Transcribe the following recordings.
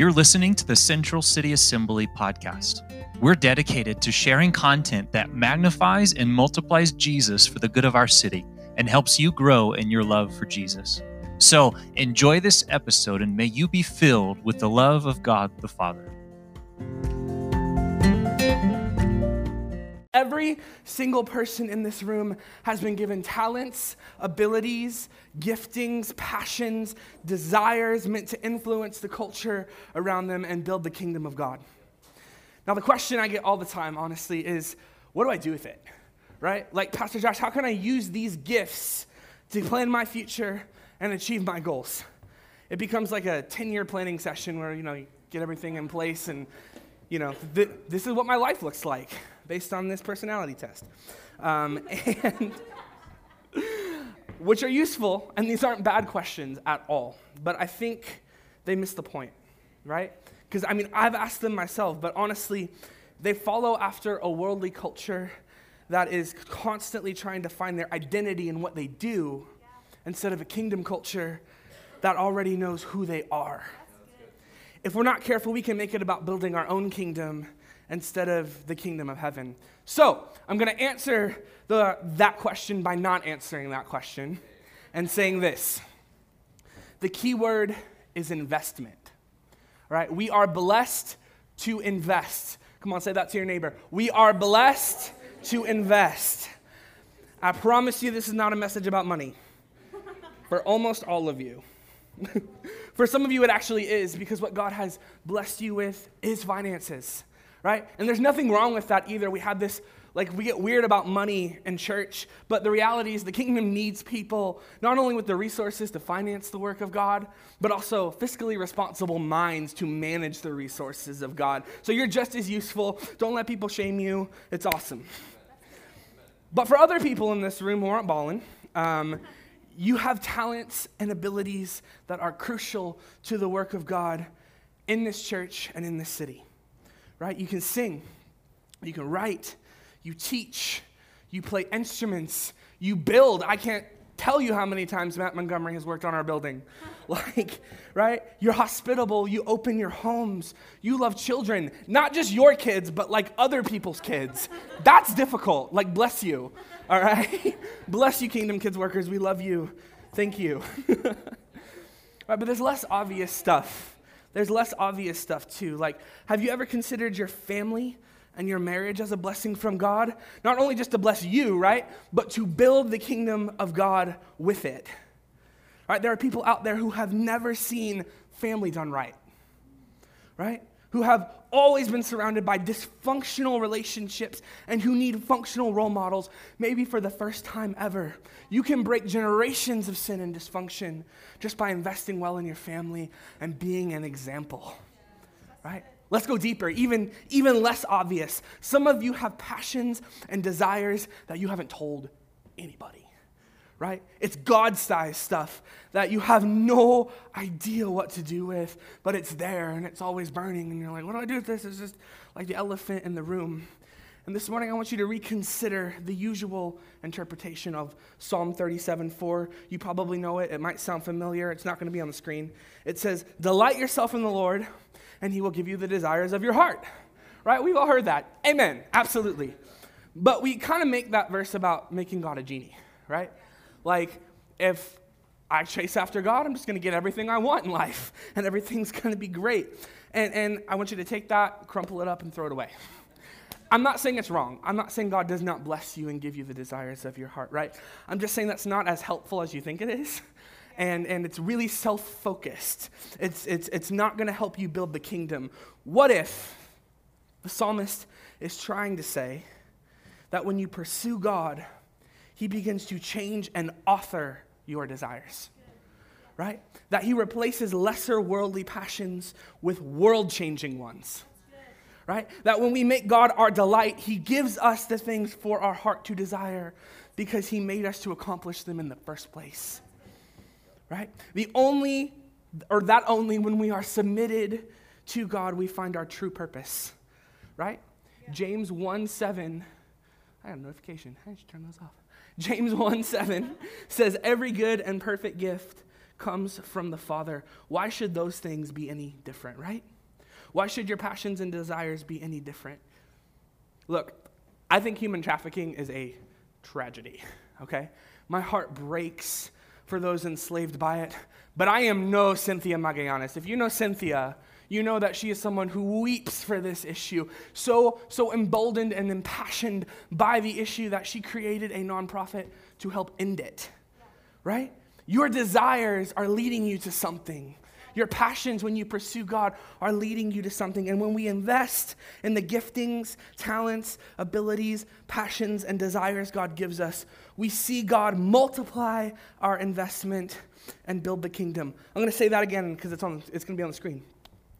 You're listening to the Central City Assembly podcast. We're dedicated to sharing content that magnifies and multiplies Jesus for the good of our city and helps you grow in your love for Jesus. So enjoy this episode and may you be filled with the love of God the Father. Every single person in this room has been given talents, abilities, giftings, passions, desires meant to influence the culture around them and build the kingdom of God. Now, the question I get all the time, honestly, is what do I do with it? Right? Like, Pastor Josh, how can I use these gifts to plan my future and achieve my goals? It becomes like a 10 year planning session where, you know, you get everything in place and, you know, th- this is what my life looks like based on this personality test. Um, and which are useful, and these aren't bad questions at all. But I think they miss the point, right? Because I mean, I've asked them myself, but honestly, they follow after a worldly culture that is constantly trying to find their identity in what they do instead of a kingdom culture that already knows who they are. If we're not careful, we can make it about building our own kingdom instead of the kingdom of heaven. So, I'm going to answer the, that question by not answering that question and saying this. The key word is investment. Right? We are blessed to invest. Come on, say that to your neighbor. We are blessed to invest. I promise you, this is not a message about money. For almost all of you. For some of you, it actually is because what God has blessed you with is finances right? And there's nothing wrong with that either. We have this, like, we get weird about money and church, but the reality is the kingdom needs people not only with the resources to finance the work of God, but also fiscally responsible minds to manage the resources of God. So you're just as useful. Don't let people shame you. It's awesome. But for other people in this room who aren't balling, um, you have talents and abilities that are crucial to the work of God in this church and in this city right? You can sing, you can write, you teach, you play instruments, you build. I can't tell you how many times Matt Montgomery has worked on our building. Like, right? You're hospitable, you open your homes, you love children, not just your kids, but like other people's kids. That's difficult. Like, bless you, all right? bless you, Kingdom Kids workers. We love you. Thank you. right, but there's less obvious stuff there's less obvious stuff too. Like, have you ever considered your family and your marriage as a blessing from God? Not only just to bless you, right? But to build the kingdom of God with it. Right? There are people out there who have never seen family done right. Right? Who have always been surrounded by dysfunctional relationships and who need functional role models, maybe for the first time ever. You can break generations of sin and dysfunction just by investing well in your family and being an example. Right? Let's go deeper, even, even less obvious. Some of you have passions and desires that you haven't told anybody right? It's God sized stuff that you have no idea what to do with, but it's there and it's always burning. And you're like, what do I do with this? It's just like the elephant in the room. And this morning, I want you to reconsider the usual interpretation of Psalm 37 4. You probably know it. It might sound familiar. It's not going to be on the screen. It says, Delight yourself in the Lord, and he will give you the desires of your heart. Right? We've all heard that. Amen. Absolutely. But we kind of make that verse about making God a genie, right? Like, if I chase after God, I'm just going to get everything I want in life, and everything's going to be great. And, and I want you to take that, crumple it up, and throw it away. I'm not saying it's wrong. I'm not saying God does not bless you and give you the desires of your heart, right? I'm just saying that's not as helpful as you think it is. And, and it's really self focused. It's, it's, it's not going to help you build the kingdom. What if the psalmist is trying to say that when you pursue God, he begins to change and author your desires. Right? That he replaces lesser worldly passions with world changing ones. Right? That when we make God our delight, he gives us the things for our heart to desire because he made us to accomplish them in the first place. Right? The only, or that only when we are submitted to God, we find our true purpose. Right? Yeah. James 1 7. I have a notification. I should turn those off. James 1 7 says, Every good and perfect gift comes from the Father, why should those things be any different, right? Why should your passions and desires be any different? Look, I think human trafficking is a tragedy, okay? My heart breaks for those enslaved by it, but I am no Cynthia Magallanes. If you know Cynthia, you know that she is someone who weeps for this issue, so, so emboldened and impassioned by the issue that she created a nonprofit to help end it, right? Your desires are leading you to something. Your passions, when you pursue God, are leading you to something. And when we invest in the giftings, talents, abilities, passions, and desires God gives us, we see God multiply our investment and build the kingdom. I'm going to say that again because it's, on, it's going to be on the screen.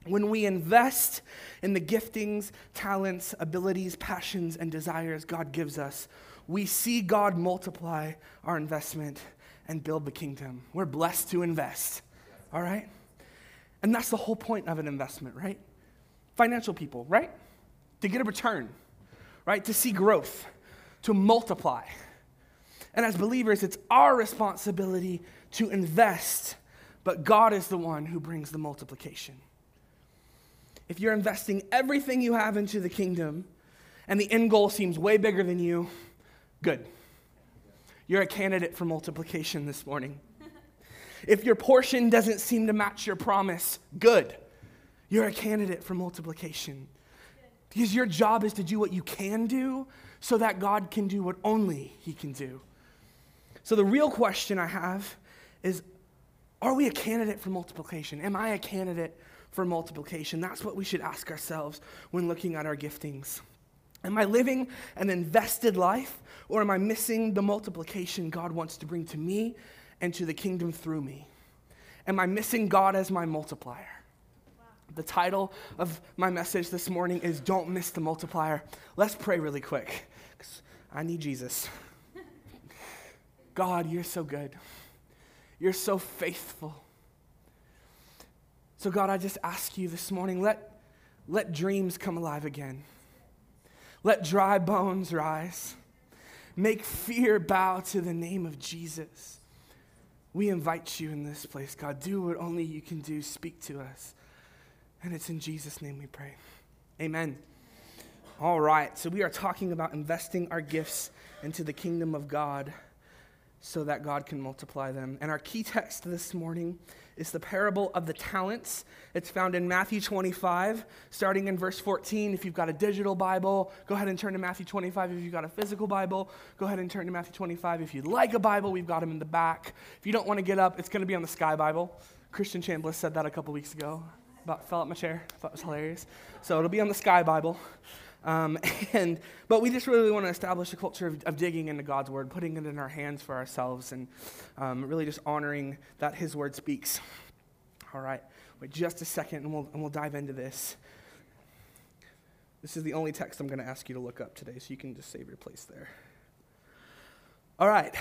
When we invest in the giftings, talents, abilities, passions, and desires God gives us, we see God multiply our investment and build the kingdom. We're blessed to invest, all right? And that's the whole point of an investment, right? Financial people, right? To get a return, right? To see growth, to multiply. And as believers, it's our responsibility to invest, but God is the one who brings the multiplication. If you're investing everything you have into the kingdom and the end goal seems way bigger than you, good. You're a candidate for multiplication this morning. If your portion doesn't seem to match your promise, good. You're a candidate for multiplication. Because your job is to do what you can do so that God can do what only He can do. So, the real question I have is Are we a candidate for multiplication? Am I a candidate for multiplication? That's what we should ask ourselves when looking at our giftings. Am I living an invested life or am I missing the multiplication God wants to bring to me and to the kingdom through me? Am I missing God as my multiplier? The title of my message this morning is Don't Miss the Multiplier. Let's pray really quick because I need Jesus. God, you're so good. You're so faithful. So, God, I just ask you this morning let, let dreams come alive again. Let dry bones rise. Make fear bow to the name of Jesus. We invite you in this place, God. Do what only you can do. Speak to us. And it's in Jesus' name we pray. Amen. All right, so we are talking about investing our gifts into the kingdom of God so that God can multiply them. And our key text this morning is the parable of the talents. It's found in Matthew 25, starting in verse 14. If you've got a digital Bible, go ahead and turn to Matthew 25. If you've got a physical Bible, go ahead and turn to Matthew 25. If you'd like a Bible, we've got them in the back. If you don't want to get up, it's going to be on the Sky Bible. Christian Chambliss said that a couple weeks ago. About fell out my chair. Thought it was hilarious. So it'll be on the Sky Bible. Um, and, but we just really want to establish a culture of, of, digging into God's word, putting it in our hands for ourselves, and um, really just honoring that His word speaks. All right, wait just a second, and we'll, and we'll dive into this. This is the only text I'm going to ask you to look up today, so you can just save your place there. All right,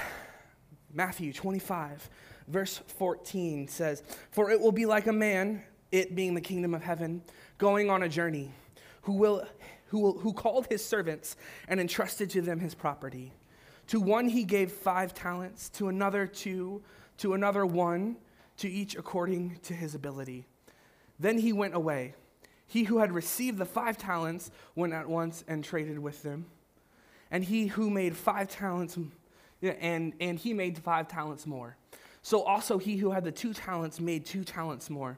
Matthew 25, verse 14 says, For it will be like a man, it being the kingdom of heaven, going on a journey, who will who, who called his servants and entrusted to them his property. To one he gave five talents, to another two, to another one, to each according to his ability. Then he went away. He who had received the five talents went at once and traded with them. And he who made five talents, and, and he made five talents more. So also he who had the two talents made two talents more.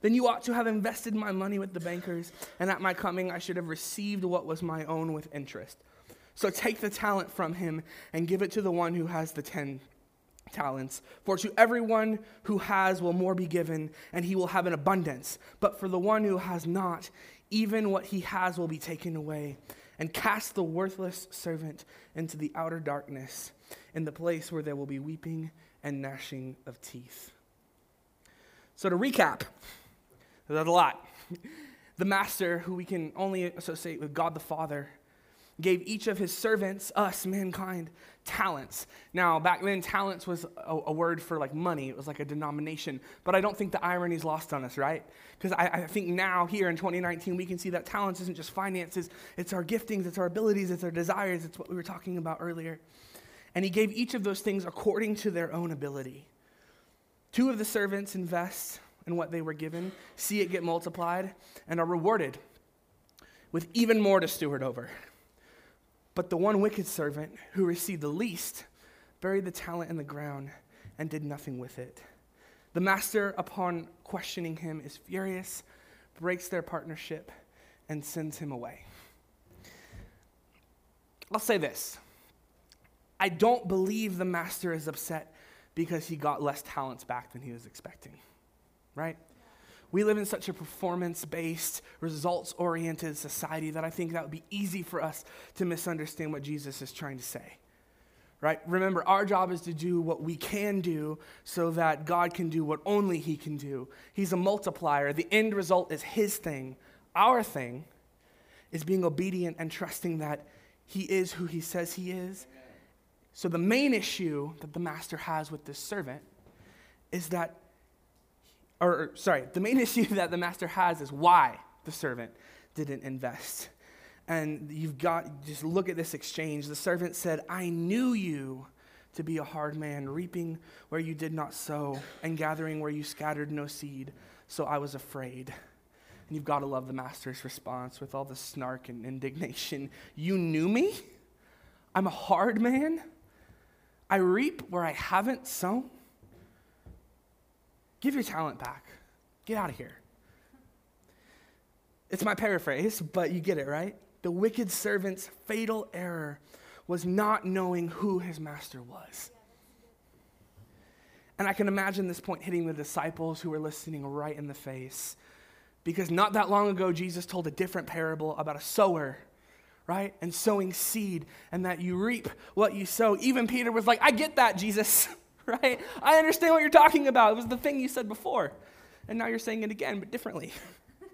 Then you ought to have invested my money with the bankers, and at my coming I should have received what was my own with interest. So take the talent from him and give it to the one who has the ten talents. For to everyone who has will more be given, and he will have an abundance. But for the one who has not, even what he has will be taken away. And cast the worthless servant into the outer darkness, in the place where there will be weeping and gnashing of teeth. So to recap, that's a lot. The master, who we can only associate with God the Father, gave each of his servants, us, mankind, talents. Now, back then, talents was a, a, word for like money, it was like a denomination. But I don't think the irony is lost on us, right? Because I, I, think now, here in 2019, we can see that talents isn't just finances, it's our giftings, it's our abilities, it's our desires, it's what we were talking about earlier. And he gave each of those things according to their own ability. Two of the servants invest what they were given, see it get multiplied, and are rewarded with even more to steward over. But the one wicked servant who received the least buried the talent in the ground and did nothing with it. The master, upon questioning him, is furious, breaks their partnership, and sends him away. I'll say this I don't believe the master is upset because he got less talents back than he was expecting right? We live in such a performance based, results oriented society that I think that would be easy for us to misunderstand what Jesus is trying to say. Right? Remember, our job is to do what we can do so that God can do what only He can do. He's a multiplier. The end result is His thing. Our thing is being obedient and trusting that He is who He says He is. So, the main issue that the master has with this servant is that or sorry, the main issue that the master has is why the servant didn't invest. And you've got, just look at this exchange. The servant said, I knew you to be a hard man, reaping where you did not sow, and gathering where you scattered no seed. So I was afraid. And you've got to love the master's response with all the snark and indignation. You knew me? I'm a hard man? I reap where I haven't sown? Give your talent back. Get out of here. It's my paraphrase, but you get it, right? The wicked servant's fatal error was not knowing who his master was. And I can imagine this point hitting the disciples who were listening right in the face. Because not that long ago, Jesus told a different parable about a sower, right? And sowing seed, and that you reap what you sow. Even Peter was like, I get that, Jesus. right? I understand what you're talking about. It was the thing you said before. And now you're saying it again, but differently.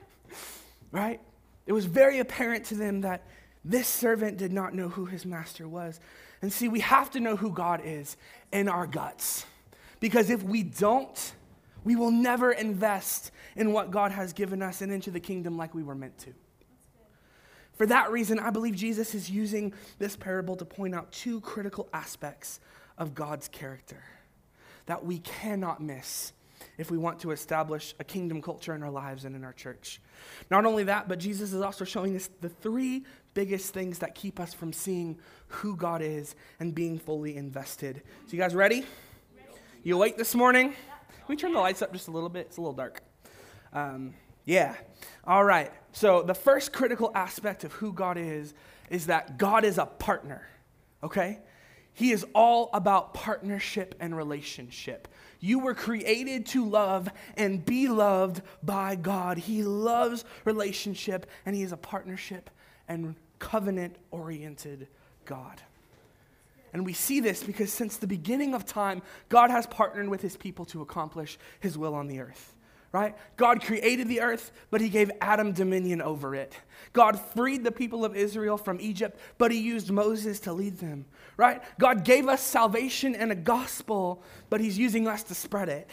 right? It was very apparent to them that this servant did not know who his master was. And see, we have to know who God is in our guts. Because if we don't, we will never invest in what God has given us and into the kingdom like we were meant to. For that reason, I believe Jesus is using this parable to point out two critical aspects of God's character that we cannot miss if we want to establish a kingdom culture in our lives and in our church. Not only that, but Jesus is also showing us the three biggest things that keep us from seeing who God is and being fully invested. So, you guys ready? You awake this morning? Can we turn the lights up just a little bit? It's a little dark. Um, yeah. All right. So, the first critical aspect of who God is is that God is a partner. Okay? He is all about partnership and relationship. You were created to love and be loved by God. He loves relationship and He is a partnership and covenant oriented God. And we see this because since the beginning of time, God has partnered with His people to accomplish His will on the earth right? God created the earth, but he gave Adam dominion over it. God freed the people of Israel from Egypt, but he used Moses to lead them, right? God gave us salvation and a gospel, but he's using us to spread it,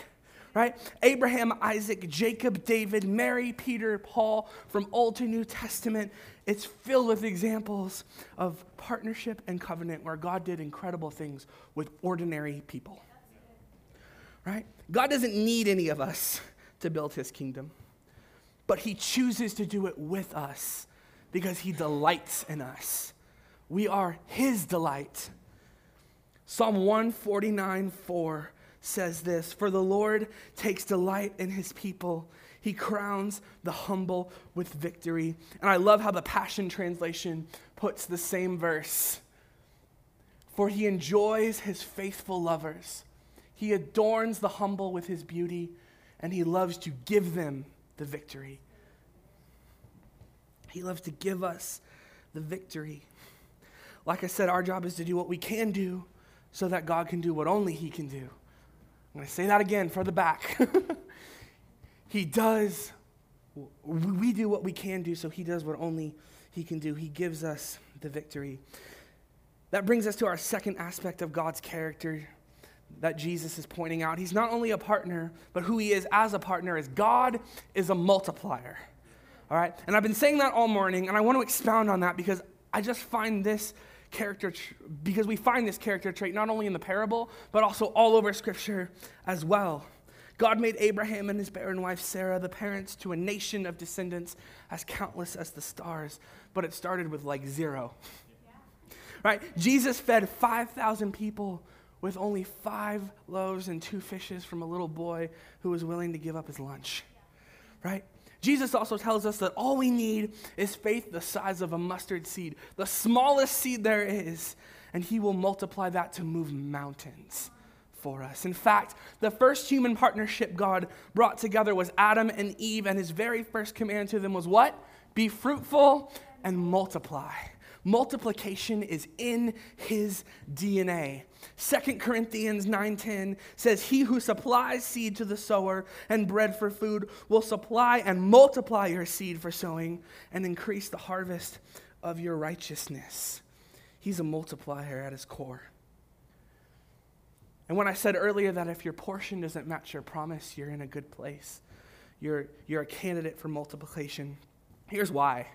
right? Abraham, Isaac, Jacob, David, Mary, Peter, Paul, from Old to New Testament. It's filled with examples of partnership and covenant where God did incredible things with ordinary people. Right? God doesn't need any of us to build his kingdom, but he chooses to do it with us because he delights in us. We are his delight. Psalm 149 4 says this For the Lord takes delight in his people. He crowns the humble with victory. And I love how the Passion Translation puts the same verse. For he enjoys his faithful lovers. He adorns the humble with his beauty, and he loves to give them the victory. He loves to give us the victory. Like I said, our job is to do what we can do so that God can do what only he can do. I'm going to say that again for the back. he does, we do what we can do, so he does what only he can do. He gives us the victory. That brings us to our second aspect of God's character that Jesus is pointing out. He's not only a partner, but who he is as a partner is God is a multiplier. All right? And I've been saying that all morning, and I want to expound on that because I just find this character, because we find this character trait not only in the parable, but also all over Scripture as well. God made Abraham and his barren wife Sarah the parents to a nation of descendants as countless as the stars, but it started with like zero. Yeah. Right? Jesus fed 5,000 people with only five loaves and two fishes from a little boy who was willing to give up his lunch. Right? Jesus also tells us that all we need is faith the size of a mustard seed, the smallest seed there is, and He will multiply that to move mountains for us. In fact, the first human partnership God brought together was Adam and Eve, and His very first command to them was what? Be fruitful and multiply. Multiplication is in his DNA. 2 Corinthians 9:10 says he who supplies seed to the sower and bread for food will supply and multiply your seed for sowing and increase the harvest of your righteousness. He's a multiplier at his core. And when I said earlier that if your portion doesn't match your promise, you're in a good place. You're, you're a candidate for multiplication. Here's why.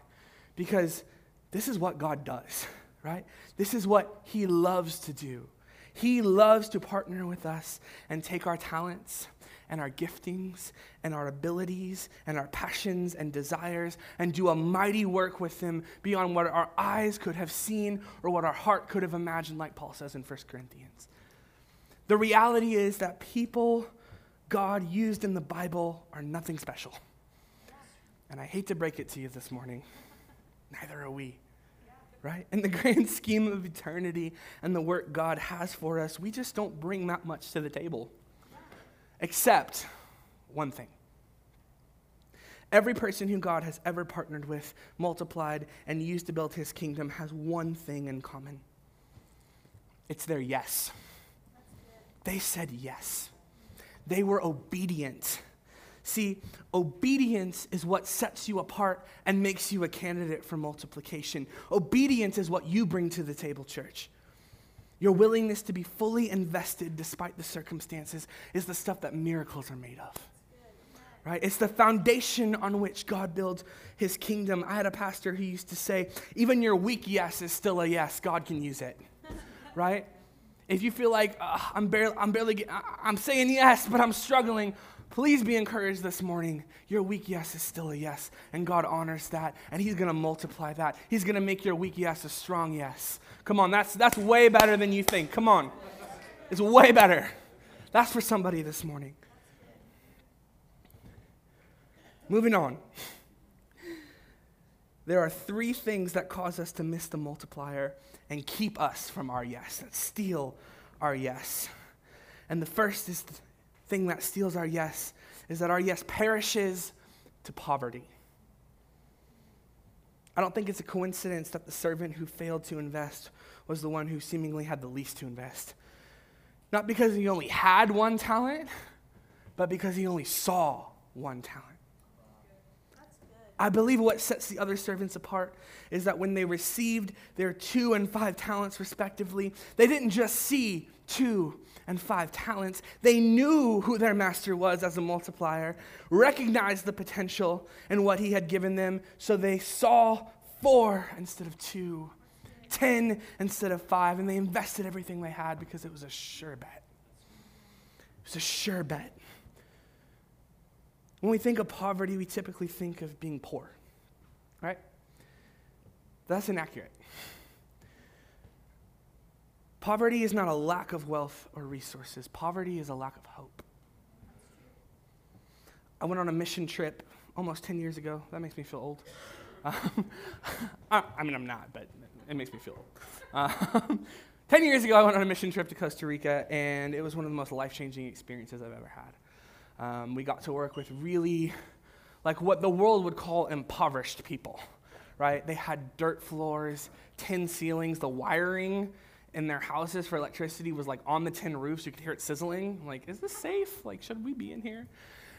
Because this is what God does, right? This is what He loves to do. He loves to partner with us and take our talents and our giftings and our abilities and our passions and desires and do a mighty work with them beyond what our eyes could have seen or what our heart could have imagined, like Paul says in 1 Corinthians. The reality is that people God used in the Bible are nothing special. And I hate to break it to you this morning. Neither are we. Right? In the grand scheme of eternity and the work God has for us, we just don't bring that much to the table. Except one thing. Every person who God has ever partnered with, multiplied, and used to build his kingdom has one thing in common it's their yes. They said yes. They were obedient See, obedience is what sets you apart and makes you a candidate for multiplication. Obedience is what you bring to the table, church. Your willingness to be fully invested despite the circumstances is the stuff that miracles are made of. Right? It's the foundation on which God builds his kingdom. I had a pastor who used to say, even your weak yes is still a yes. God can use it. right? If you feel like I'm barely, I'm barely, I'm saying yes, but I'm struggling, Please be encouraged this morning. Your weak yes is still a yes, and God honors that, and He's going to multiply that. He's going to make your weak yes a strong yes. Come on, that's, that's way better than you think. Come on. It's way better. That's for somebody this morning. Moving on. There are three things that cause us to miss the multiplier and keep us from our yes, that steal our yes. And the first is thing that steals our yes is that our yes perishes to poverty. I don't think it's a coincidence that the servant who failed to invest was the one who seemingly had the least to invest. Not because he only had one talent, but because he only saw one talent. I believe what sets the other servants apart is that when they received their two and five talents respectively, they didn't just see two, and five talents. They knew who their master was as a multiplier, recognized the potential in what he had given them, so they saw four instead of two, ten instead of five, and they invested everything they had because it was a sure bet. It was a sure bet. When we think of poverty, we typically think of being poor, right? That's inaccurate. Poverty is not a lack of wealth or resources, poverty is a lack of hope. I went on a mission trip almost 10 years ago. That makes me feel old. Um, I, I, mean, I'm not, but it makes me feel old. Um, 10 years ago, I went on a mission trip to Costa Rica, and it was one of the most life changing experiences I've ever had. Um, we got to work with really, like what the world would call impoverished people, right? They had dirt floors, tin ceilings, the wiring in their houses for electricity was like on the tin roofs. You could hear it sizzling. Like, is this safe? Like, should we be in here?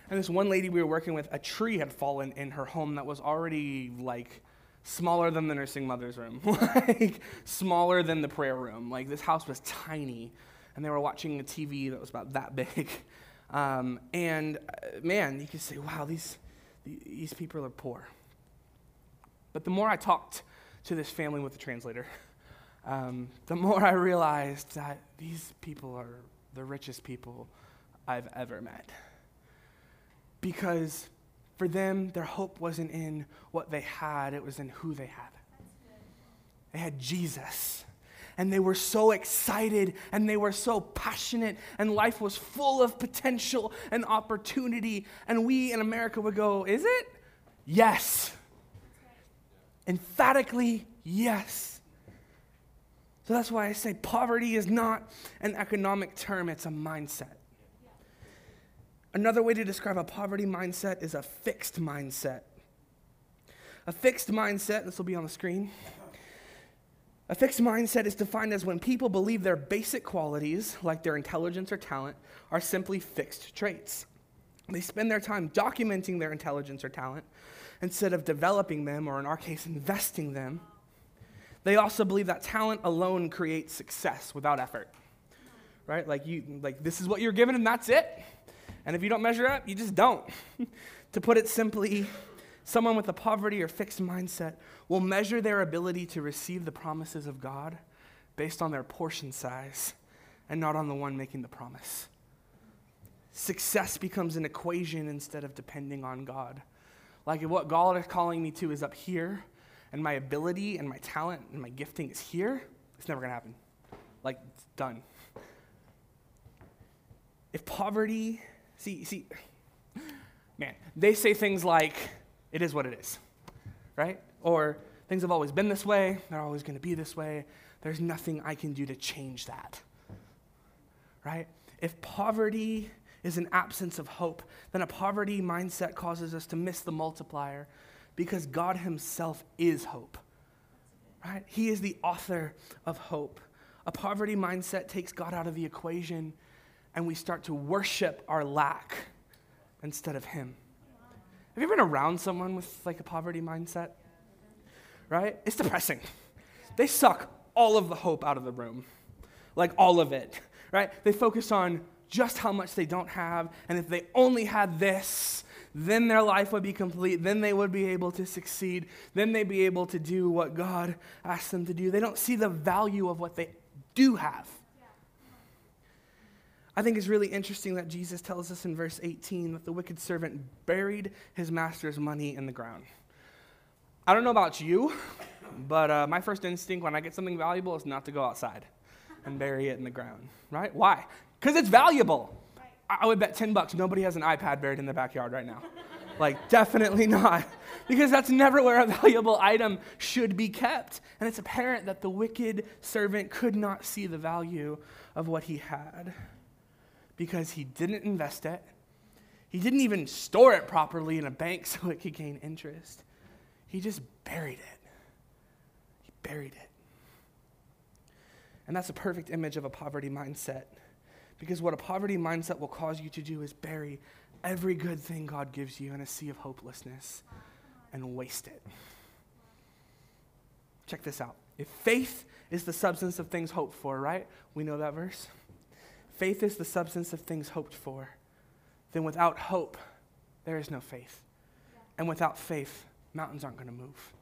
And this one lady we were working with, a tree had fallen in her home that was already like smaller than the nursing mother's room, like smaller than the prayer room. Like this house was tiny, and they were watching a TV that was about that big. Um, and uh, man, you could say, wow, these, these people are poor. But the more I talked to this family with the translator, um, the more I realized that these people are the richest people I've ever met. Because for them, their hope wasn't in what they had, it was in who they had. They had Jesus. And they were so excited and they were so passionate and life was full of potential and opportunity. And we in america would go is it? Yes. Emphatically yes so that's why i say poverty is not an economic term it's a mindset another way to describe a poverty mindset is a fixed mindset a fixed mindset this will be on the screen a fixed mindset is defined as when people believe their basic qualities, like their intelligence or talent, are simply fixed traits. They spend their time documenting their intelligence or talent instead of developing them, or in our case, investing them. They also believe that talent alone creates success without effort. Right? Like you like this is what you're given and that's it. And if you don't measure up, you just don't. to put it simply, Someone with a poverty or fixed mindset will measure their ability to receive the promises of God based on their portion size and not on the one making the promise. Success becomes an equation instead of depending on God. Like if what God is calling me to is up here, and my ability and my talent and my gifting is here, it's never gonna happen. Like, it's done. If poverty, see, see, man, they say things like, it is what it is, right? Or things have always been this way, they're always going to be this way. There's nothing I can do to change that, right? If poverty is an absence of hope, then a poverty mindset causes us to miss the multiplier because God Himself is hope, right? He is the author of hope. A poverty mindset takes God out of the equation and we start to worship our lack instead of Him. Have you ever been around someone with like a poverty mindset? Right? It's depressing. They suck all of the hope out of the room. Like all of it. Right? They focus on just how much they don't have, and if they only had this, then their life would be complete. Then they would be able to succeed. Then they'd be able to do what God asked them to do. They don't see the value of what they do have. I think it's really interesting that Jesus tells us in verse 18 that the wicked servant buried his master's money in the ground. I don't know about you, but uh, my first instinct when I get something valuable is not to go outside and bury it in the ground, right? Why? Because it's valuable. I would bet 10 bucks nobody has an iPad buried in the backyard right now. Like, definitely not. Because that's never where a valuable item should be kept. And it's apparent that the wicked servant could not see the value of what he had because he didn't invest it. He didn't even store it properly in a bank so it could gain interest. He just buried it. He buried it. And that's a perfect image of a poverty mindset. Because what a poverty mindset will cause you to do is bury every good thing God gives you in a sea of hopelessness and waste it. Check this out. If faith is the substance of things hoped for, right? We know that verse. faith is the substance of things hoped for, then without hope, there is no faith. And without faith, mountains aren't going to move.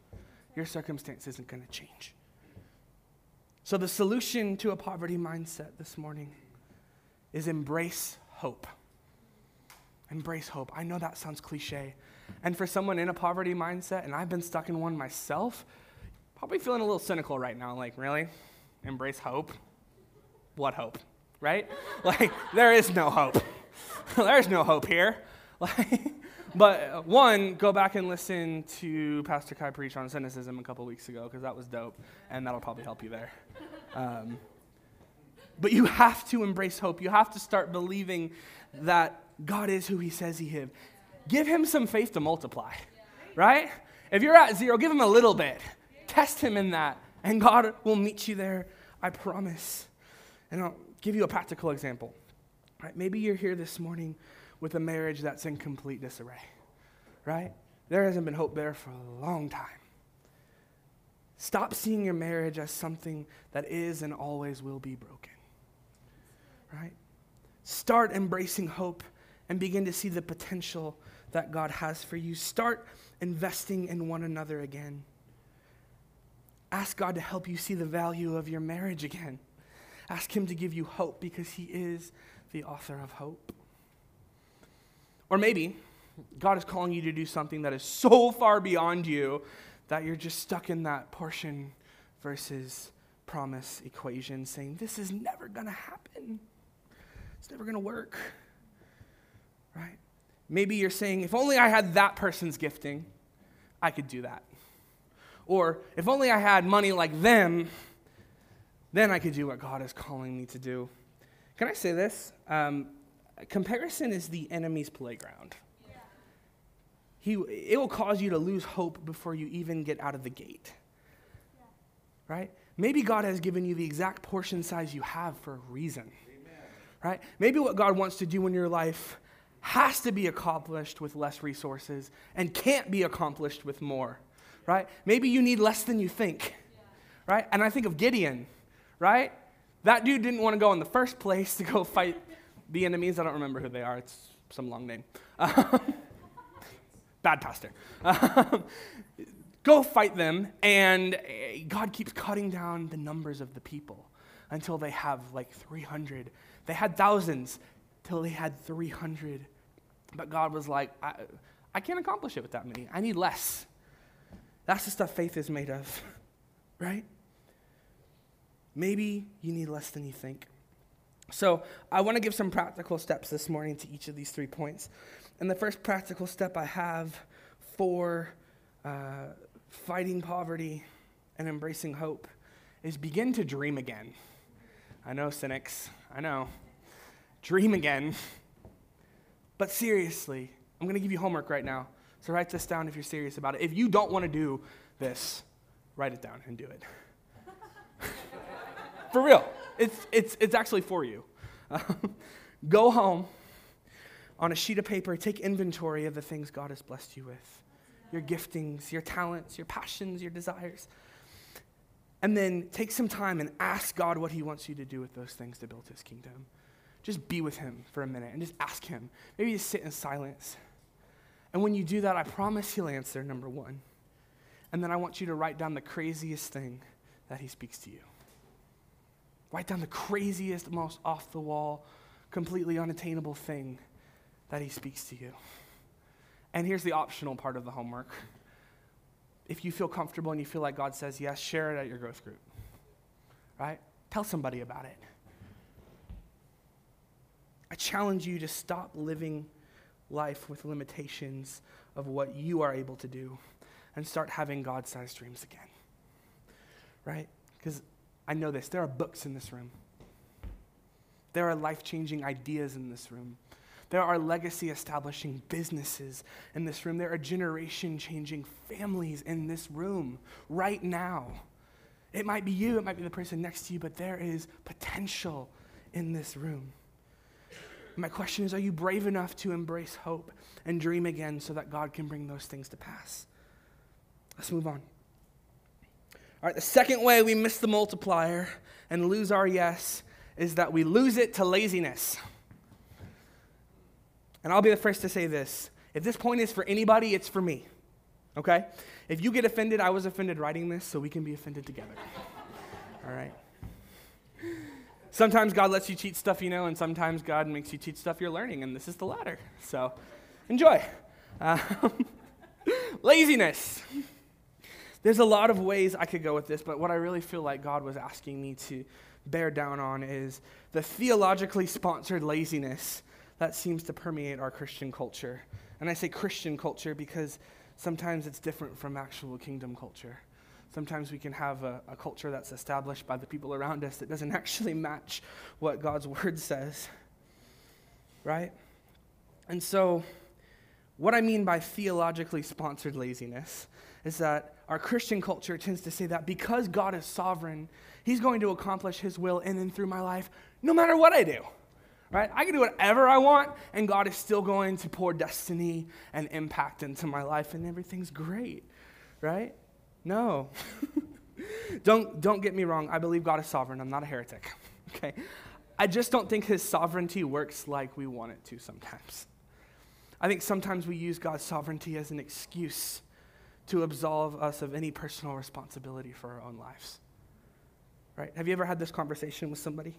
Your circumstance isn't going to change. So, the solution to a poverty mindset this morning is embrace hope. Embrace hope. I know that sounds cliche. And for someone in a poverty mindset, and I've been stuck in one myself, probably feeling a little cynical right now. Like, really? Embrace hope? What hope? Right? Like, there is no hope. There's no hope here. But uh, one, go back and listen to Pastor Kai preach on cynicism a couple weeks ago because that was dope, and that'll probably help you there. Um, but you have to embrace hope. You have to start believing that God is who He says He is. Give Him some faith to multiply, right? If you're at zero, give Him a little bit. Test Him in that, and God will meet you there. I promise. And I'll give you a practical example. Right? Maybe you're here this morning with a marriage that's in complete disarray, right? There hasn't been hope there for a long time. Stop seeing your marriage as something that is and always will be broken, right? Start embracing hope and begin to see the potential that God has for you. Start investing in one another again. Ask God to help you see the value of your marriage again. Ask Him to give you hope because He is the author of hope. Or maybe God is calling you to do something that is so far beyond you that you're just stuck in that portion versus promise equation, saying, This is never going to happen. It's never going to work. Right? Maybe you're saying, If only I had that person's gifting, I could do that. Or if only I had money like them, then I could do what God is calling me to do. Can I say this? Um, comparison is the enemy's playground. He, it will cause you to lose hope before you even get out of the gate. Right? Maybe God has given you the exact portion size you have for a reason. Right? Maybe what God wants to do in your life has to be accomplished with less resources and can't be accomplished with more. Right? Maybe you need less than you think. Right? And I think of Gideon, right? That dude didn't want to go in the first place to go fight the enemies. I don't remember who they are, it's some long name. bad pastor. go fight them, and God keeps cutting down the numbers of the people until they have like 300. They had thousands till they had 300. But God was like, I, I can't accomplish it with that many. I need less. That's the stuff faith is made of, right? Maybe you need less than you think. So, I want to give some practical steps this morning to each of these three points. And the first practical step I have for uh, fighting poverty and embracing hope is begin to dream again. I know, cynics, I know. Dream again. But seriously, I'm going to give you homework right now. So, write this down if you're serious about it. If you don't want to do this, write it down and do it. for real. It's, it's, it's actually for you. go home on a sheet of paper, take inventory of the things God has blessed you with your giftings, your talents, your passions, your desires. And then take some time and ask God what He wants you to do with those things to build His kingdom. Just be with Him for a minute and just ask Him. Maybe just sit in silence. And when you do that, I promise He'll answer, number one. And then I want you to write down the craziest thing that He speaks to you. Write down the craziest, most off the wall, completely unattainable thing that He speaks to you. And here's the optional part of the homework. If you feel comfortable and you feel like God says yes, share it at your growth group. Right? Tell somebody about it. I challenge you to stop living life with limitations of what you are able to do and start having God sized dreams again. Right? Because I know this. There are books in this room. There are life changing ideas in this room. There are legacy establishing businesses in this room. There are generation changing families in this room right now. It might be you, it might be the person next to you, but there is potential in this room. My question is Are you brave enough to embrace hope and dream again so that God can bring those things to pass? Let's move on. All right, the second way we miss the multiplier and lose our yes is that we lose it to laziness. And I'll be the first to say this. If this point is for anybody, it's for me. Okay? If you get offended, I was offended writing this, so we can be offended together. All right? Sometimes God lets you cheat stuff you know, and sometimes God makes you cheat stuff you're learning, and this is the latter. So enjoy. Um, laziness. There's a lot of ways I could go with this, but what I really feel like God was asking me to bear down on is the theologically sponsored laziness that seems to permeate our Christian culture. And I say Christian culture because sometimes it's different from actual kingdom culture. Sometimes we can have a, a, culture that's established by the people around us that doesn't actually match what God's word says. Right? And so, what I mean by theologically sponsored laziness is that our Christian culture tends to say that because God is sovereign, He's going to accomplish His will in and through my life no matter what I do right? I can do whatever I want, and God is still going to pour destiny and impact into my life, and everything's great, right? No. don't, don't get me wrong. I believe God is sovereign. I'm not a heretic, okay? I just don't think his sovereignty works like we want it to sometimes. I think sometimes we use God's sovereignty as an excuse to absolve us of any personal responsibility for our own lives. Right? Have you ever had this conversation with somebody?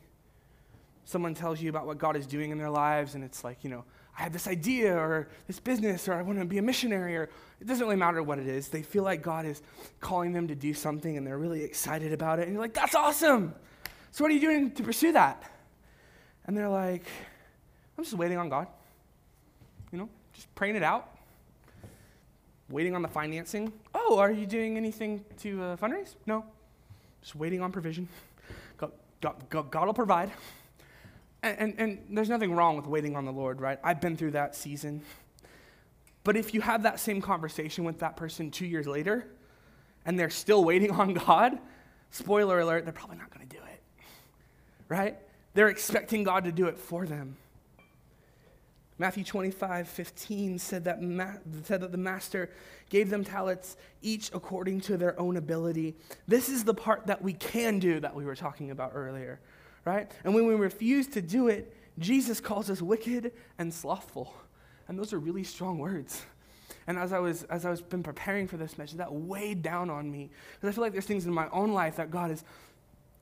Someone tells you about what God is doing in their lives, and it's like, you know, I have this idea or this business or I want to be a missionary or it doesn't really matter what it is. They feel like God is calling them to do something and they're really excited about it. And you're like, that's awesome. So what are you doing to pursue that? And they're like, I'm just waiting on God. You know, just praying it out. Waiting on the financing. Oh, are you doing anything to uh, fundraise? No. Just waiting on provision. God, God, God will provide. And, and, and, there's nothing wrong with waiting on the Lord, right? I've been through that season. But if you have that same conversation with that person two years later and they're still waiting on God, spoiler alert, they're probably not going to do it, right? They're expecting God to do it for them. Matthew 25, 15 said that, ma- said that the master gave them talents each according to their own ability. This is the part that we can do that we were talking about earlier right? And when we refuse to do it, Jesus calls us wicked and slothful. And those are really strong words. And as I was as I was been preparing for this message, that weighed down on me. Because I feel like there's things in my own life that God is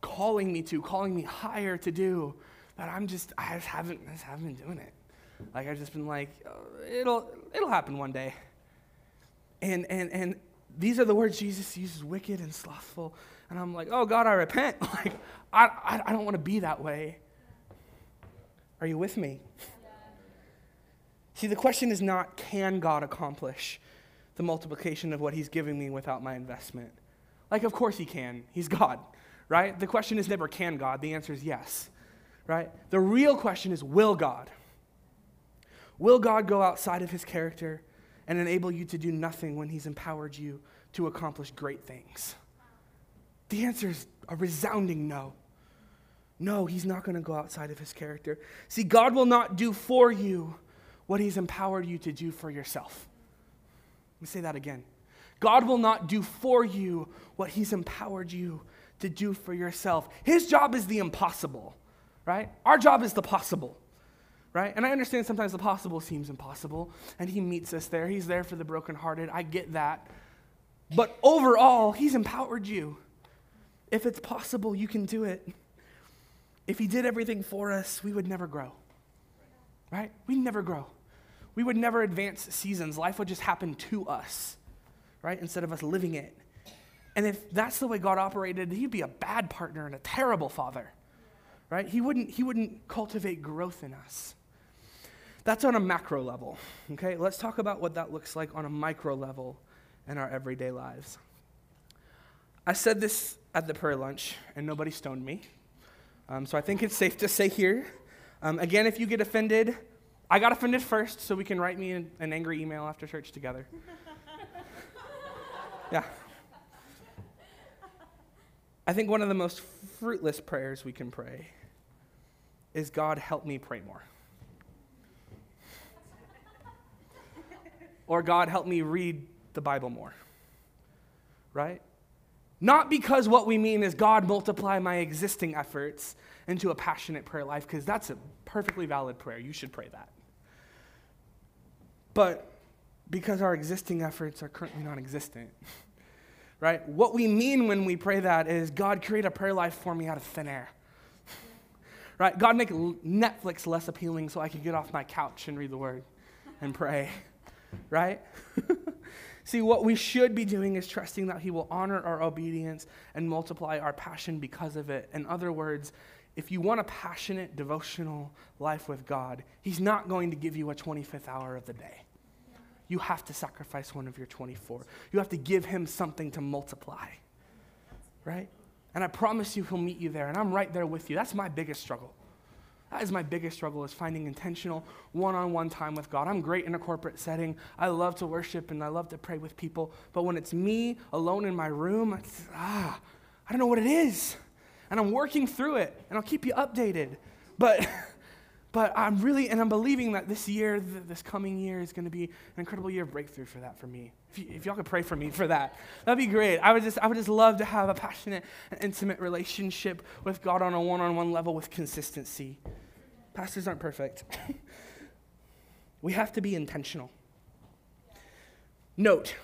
calling me to, calling me higher to do, that I'm just I just haven't I just haven't been doing it. Like I've just been like, oh, it'll it'll happen one day. And and and these are the words Jesus uses, wicked and slothful. And I'm like, oh God, I repent. Like, I, I, I don't want to be that way. Are you with me? See, the question is not can God accomplish the multiplication of what He's giving me without my investment? Like, of course He can. He's God, right? The question is never can God. The answer is yes, right? The real question is will God? Will God go outside of His character and enable you to do nothing when He's empowered you to accomplish great things? The answer is a resounding no. No, he's not going to go outside of his character. See, God will not do for you what he's empowered you to do for yourself. Let me say that again. God will not do for you what he's empowered you to do for yourself. His job is the impossible, right? Our job is the possible, right? And I understand sometimes the possible seems impossible, and he meets us there. He's there for the brokenhearted. I get that. But overall, he's empowered you. If it's possible, you can do it. If He did everything for us, we would never grow. Right? We'd never grow. We would never advance seasons. Life would just happen to us, right? Instead of us living it. And if that's the way God operated, He'd be a bad partner and a terrible father, right? He wouldn't, he wouldn't cultivate growth in us. That's on a macro level, okay? Let's talk about what that looks like on a micro level in our everyday lives. I said this at the prayer lunch, and nobody stoned me. Um, so I think it's safe to say here. Um, again, if you get offended, I got offended first, so we can write me an, an angry email after church together. yeah. I think one of the most fruitless prayers we can pray is God, help me pray more. or God, help me read the Bible more. Right? Not because what we mean is God multiply my existing efforts into a passionate prayer life, because that's a perfectly valid prayer. You should pray that. But because our existing efforts are currently non existent. right? What we mean when we pray that is God, create a prayer life for me out of thin air. right? God, make Netflix less appealing so I can get off my couch and read the word and pray. right? See, what we should be doing is trusting that He will honor our obedience and multiply our passion because of it. In other words, if you want a passionate, devotional life with God, He's not going to give you a 25th hour of the day you have to sacrifice one of your 24. You have to give him something to multiply. Right? And I promise you he'll meet you there. And I'm right there with you. That's my biggest struggle. That is my biggest struggle is finding intentional one-on-one time with God. I'm great in a corporate setting. I love to worship and I love to pray with people. But when it's me alone in my room, ah, I don't know what it is. And I'm working through it and I'll keep you updated. But But I'm really, and I'm believing that this year, this coming year, is going to be an incredible year of breakthrough for that for me. If, you, if y'all could pray for me for that, that'd be great. I would just, I would just love to have a passionate and intimate relationship with God on a one-on-one level with consistency. Pastors aren't perfect. we have to be intentional. Note,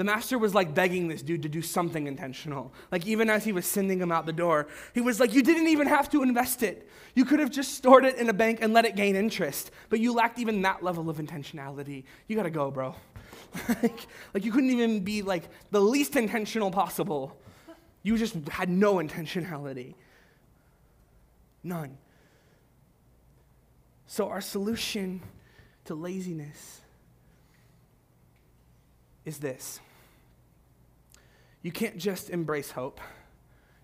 the master was like begging this dude to do something intentional. Like, even as he was sending him out the door, he was like, You didn't even have to invest it. You could have just stored it in a bank and let it gain interest, but you lacked even that level of intentionality. You gotta go, bro. like, like, you couldn't even be like the least intentional possible. You just had no intentionality. None. So, our solution to laziness is this you can't just embrace hope.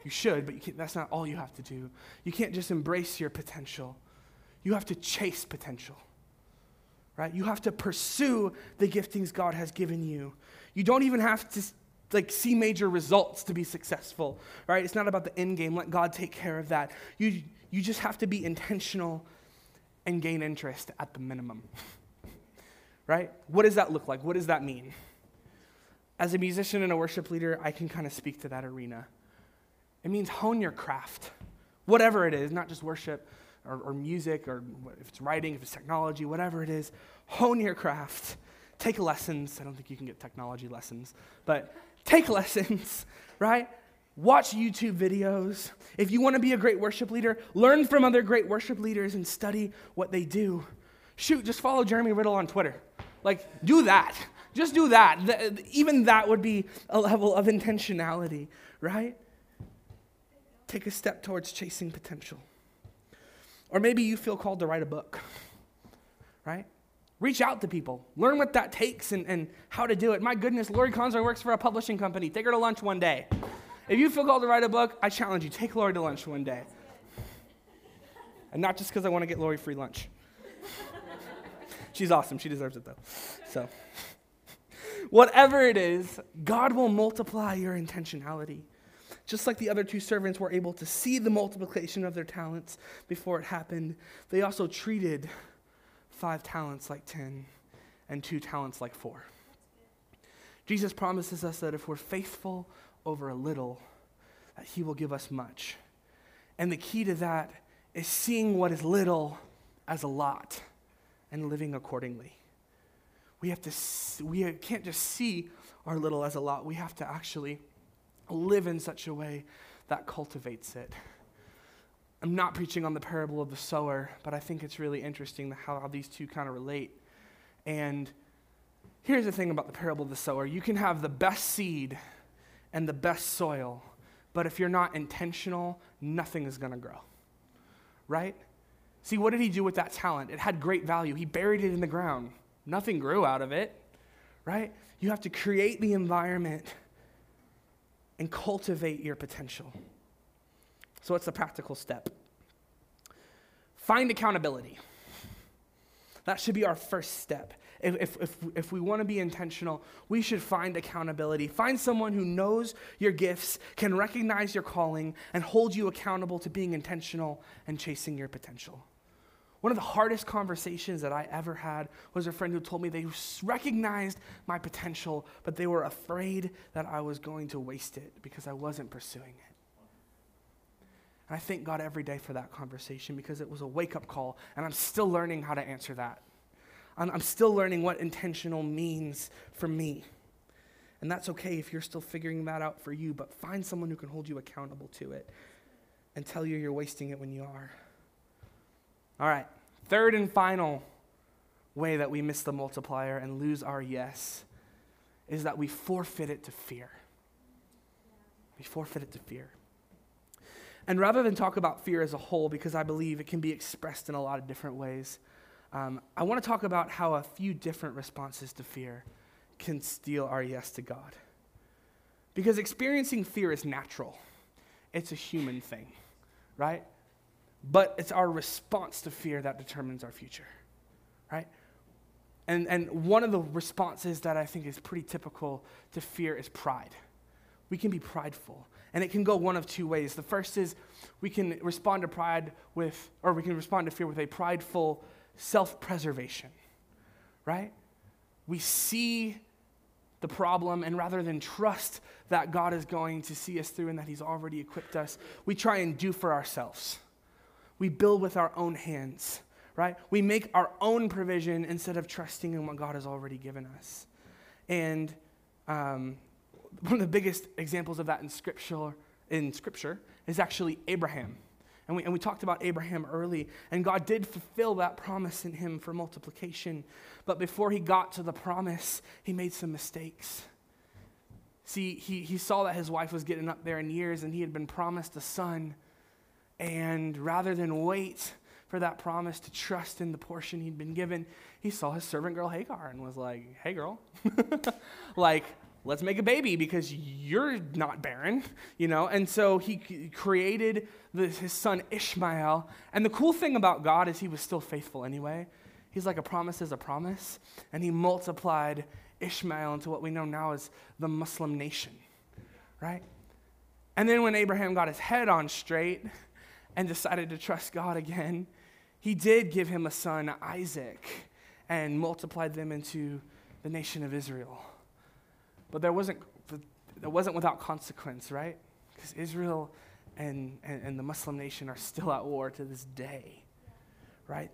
You should, but that's not all you have to do. You can't just embrace your potential. You have to chase potential. Right? You have to pursue the giftings God has given you. You don't even have to like see major results to be successful. Right? It's not about the end game. Let God take care of that. You you just have to be intentional and gain interest at the minimum. right? What does that look like? What does that mean? As a musician and a worship leader, I can kind of speak to that arena. It means hone your craft, whatever it is, not just worship or, or, music or if it's writing, if it's technology, whatever it is. Hone your craft. Take lessons. I don't think you can get technology lessons, but take lessons, right? Watch YouTube videos. If you want to be a great worship leader, learn from other great worship leaders and study what they do. Shoot, just follow Jeremy Riddle on Twitter. Like, do that. Just do that. even that would be a level of intentionality, right? Take a step towards chasing potential. Or maybe you feel called to write a book, right? Reach out to people. Learn what that takes and, and how to do it. My goodness, Lori Conzer works for a publishing company. Take her to lunch one day. If you feel called to write a book, I challenge you, take Lori to lunch one day. And not just because I want to get Lori free lunch. She's awesome. She deserves it, though. So. Whatever it is, God will multiply your intentionality. Just like the other two servants were able to see the multiplication of their talents before it happened, they also treated five talents like ten and two talents like four. Jesus promises us that if we're faithful over a little, that he will give us much. And the key to that is seeing what is little as a lot and living accordingly we have to we can't just see our little as a lot. We have to actually live in such a way that cultivates it. I'm not preaching on the parable of the sower but i think it's really interesting how, how these two kind of relate. And here's the thing about the parable of the sower. You can have the best seed and the best soil but if you're not intentional nothing is going to grow right? See what did he do with that talent? It had great value. He buried it in the ground Nothing grew out of it, right? You have to create the environment and cultivate your potential. So, what's the practical step? Find accountability. That should be our first step. If, if, if, if we want to be intentional, we should find accountability. Find someone who knows your gifts, can recognize your calling, and hold you accountable to being intentional and chasing your potential. One of the hardest conversations that I ever had was a friend who told me they recognized my potential, but they were afraid that I was going to waste it because I wasn't pursuing it. And I thank God every day for that conversation because it was a wake up call, and I'm still learning how to answer that. I'm, I'm still learning what intentional means for me. And that's okay if you're still figuring that out for you, but find someone who can hold you accountable to it and tell you you're wasting it when you are. All right, third and final way that we miss the multiplier and lose our yes is that we forfeit it to fear. We forfeit it to fear. And rather than talk about fear as a whole, because I believe it can be expressed in a lot of different ways, um, I want to talk about how a few different responses to fear can steal our yes to God. Because experiencing fear is natural, it's a human thing, right? But it's our response to fear that determines our future, right? And, and one of the responses that I think is pretty typical to fear is pride. We can be prideful. And it can go one of two ways. The first is we can respond to pride with, or we can respond to fear with a prideful self preservation, right? We see the problem, and rather than trust that God is going to see us through and that He's already equipped us, we try and do for ourselves. We build with our own hands, right? We make our own provision instead of trusting in what God has already given us. And um, one of the biggest examples of that in scripture, in scripture is actually Abraham. And we, and we talked about Abraham early, and God did fulfill that promise in him for multiplication. But before he got to the promise, he made some mistakes. See, he, he saw that his wife was getting up there in years, and he had been promised a son. And rather than wait for that promise to trust in the portion he'd been given, he saw his servant girl Hagar and was like, hey, girl, like, let's make a baby because you're not barren, you know? And so he created his son Ishmael. And the cool thing about God is he was still faithful anyway. He's like a promise is a promise. And he multiplied Ishmael into what we know now as the Muslim nation, right? And then when Abraham got his head on straight and decided to trust God again, he did give him a son, Isaac, and multiplied them into the nation of Israel. But there wasn't, that wasn't without consequence, right? Because Israel and, and, and, the Muslim nation are still at war to this day, right?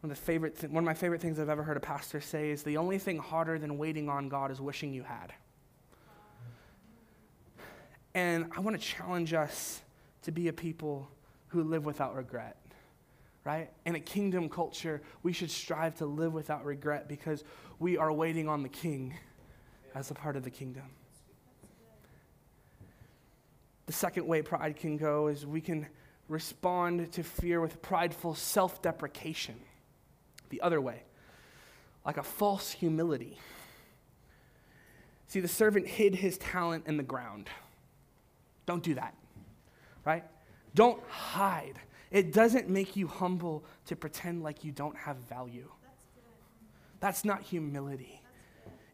One of, the favorite th- one of my favorite things I've ever heard a pastor say is the only thing harder than waiting on God is wishing you had. And I want to challenge us to be a people who live without regret right? In a kingdom culture, we should strive to live without regret because we are waiting on the king as a part of the kingdom. The second way pride can go is we can respond to fear with prideful self deprecation. The other way, like a false humility. See, the servant hid his talent in the ground. Don't do that, right? Don't hide it doesn't make you humble to pretend like you don't have value. That's, not humility.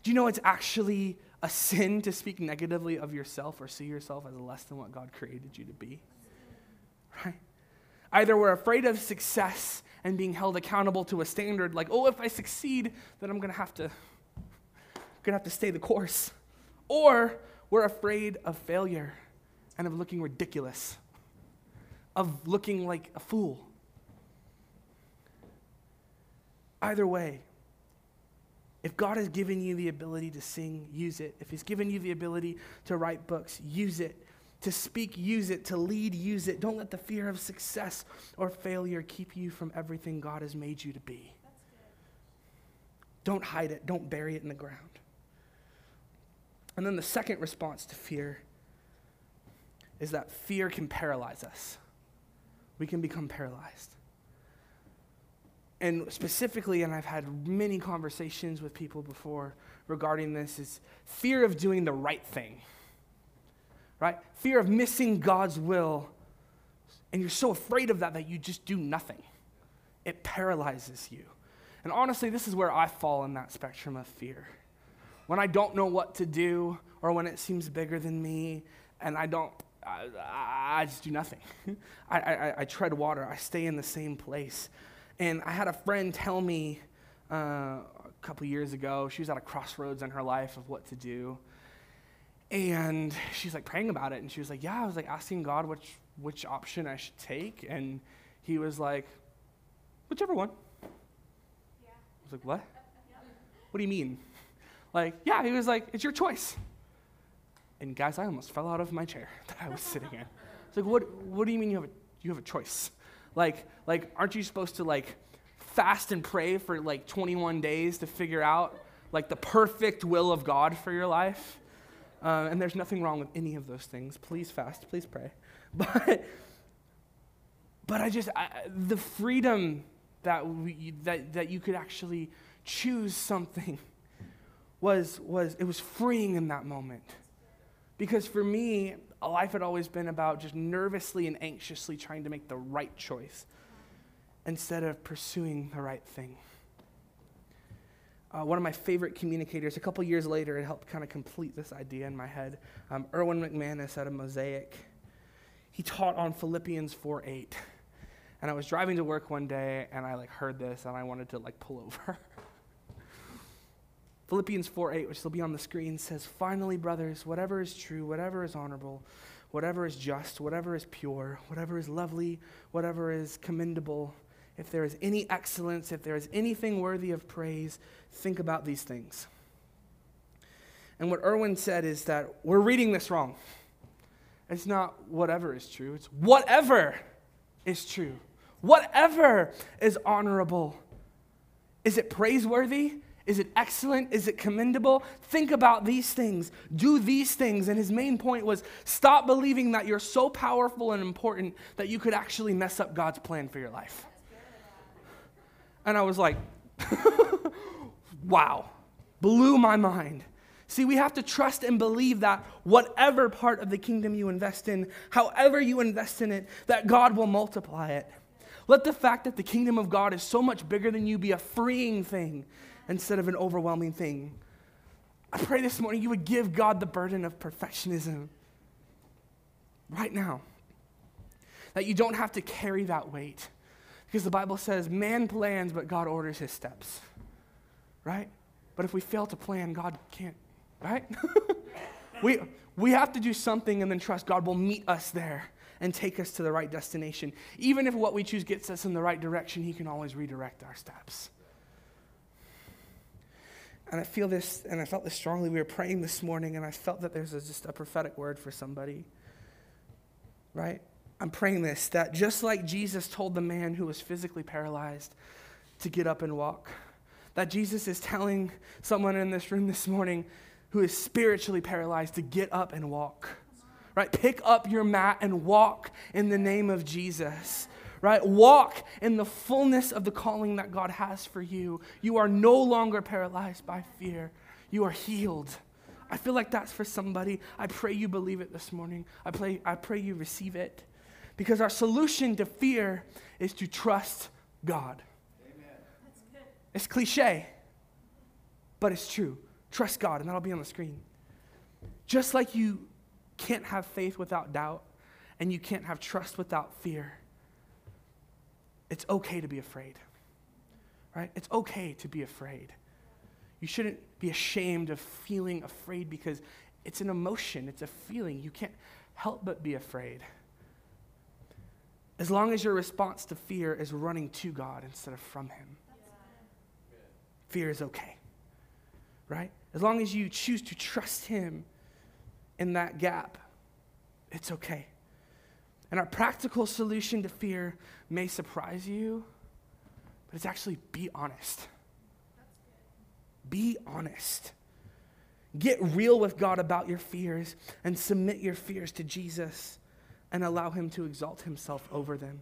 Do you know it's actually a sin to speak negatively of yourself or see yourself as less than what God created you to be? Right? Either we're afraid of success and being held accountable to a standard like, oh, if I succeed, then I'm gonna have to gonna have to stay the course. Or we're afraid of failure and of looking ridiculous of looking like a fool. Either way, if God has given you the ability to sing, use it. If He's given you the ability to write books, use it. To speak, use it. To lead, use it. Don't let the fear of success or failure keep you from everything God has made you to be. Don't hide it. Don't bury it in the ground. And then the second response to fear is that fear can paralyze us we can become paralyzed. And specifically, and I've had many conversations with people before regarding this, is fear of doing the right thing, right? Fear of missing God's will. And you're so afraid of that that you just do nothing. It paralyzes you. And honestly, this is where I fall in that spectrum of fear. When I don't know what to do, or when it seems bigger than me, and I don't I, I just do nothing. I, I, I, tread water. I stay in the same place. And I had a friend tell me uh, a couple years ago, she was at a crossroads in her life of what to do. And she's like praying about it. And she was like, Yeah, I was like asking God which, which option I should take. And he was like, Whichever one. Yeah. I was like, What? What do you mean? Like, yeah, he was like, It's your choice. And guys, I almost fell out of my chair that I was sitting in. It's like, what, what do you mean you have, a, you have a choice? Like, like, aren't you supposed to like fast and pray for like 21 days to figure out like the perfect will of God for your life? Uh, and there's nothing wrong with any of those things. Please fast, please pray. But, but I just, I, the freedom that, we, that, that you could actually choose something was, was, it was freeing in that moment. Because for me, life had always been about just nervously and anxiously trying to make the right choice instead of pursuing the right thing. Uh, one of my favorite communicators, a couple years later, it helped kind of complete this idea in my head. Um, Erwin McManus at a Mosaic. He taught on Philippians 4 8. And I was driving to work one day and I like heard this and I wanted to like pull over. Philippians 4 8, which will be on the screen, says, Finally, brothers, whatever is true, whatever is honorable, whatever is just, whatever is pure, whatever is lovely, whatever is commendable, if there is any excellence, if there is anything worthy of praise, think about these things. And what Erwin said is that we're reading this wrong. It's not whatever is true, it's whatever is true. Whatever is honorable. Is it praiseworthy? Is it excellent? Is it commendable? Think about these things. Do these things. And his main point was stop believing that you're so powerful and important that you could actually mess up God's plan for your life. And I was like, wow, blew my mind. See, we have to trust and believe that whatever part of the kingdom you invest in, however you invest in it, that God will multiply it. Let the fact that the kingdom of God is so much bigger than you be a freeing thing instead of an overwhelming thing. I pray this morning you would give God the burden of perfectionism right now. That you don't have to carry that weight. Because the Bible says man plans, but God orders his steps. Right? But if we fail to plan, God can't, right? we, we have to do something and then trust God will meet us there and take us to the right destination. Even if what we choose gets us in the right direction, He can always redirect our steps. And I feel this, and I felt this strongly. We were praying this morning, and I felt that there's a, just a prophetic word for somebody. Right? I'm praying this that just like Jesus told the man who was physically paralyzed to get up and walk, that Jesus is telling someone in this room this morning who is spiritually paralyzed to get up and walk. Right? Pick up your mat and walk in the name of Jesus right? Walk in the fullness of the calling that God has for you. You are no longer paralyzed by fear, you are healed. I feel like that's for somebody. I pray you believe it this morning. I pray, I pray you receive it. Because our solution to fear is to trust God. Amen. It's cliche, but it's true. Trust God, and that'll be on the screen. Just like you can't have faith without doubt, and you can't have trust without fear, it's okay to be afraid. Right? It's okay to be afraid. You shouldn't be ashamed of feeling afraid because it's an emotion, it's a feeling. You can't help but be afraid. As long as your response to fear is running to God instead of from Him, fear is okay. Right? As long as you choose to trust Him in that gap, it's okay. And our practical solution to fear may surprise you, but it's actually be honest. Be honest. Get real with God about your fears and submit your fears to Jesus and allow Him to exalt Himself over them.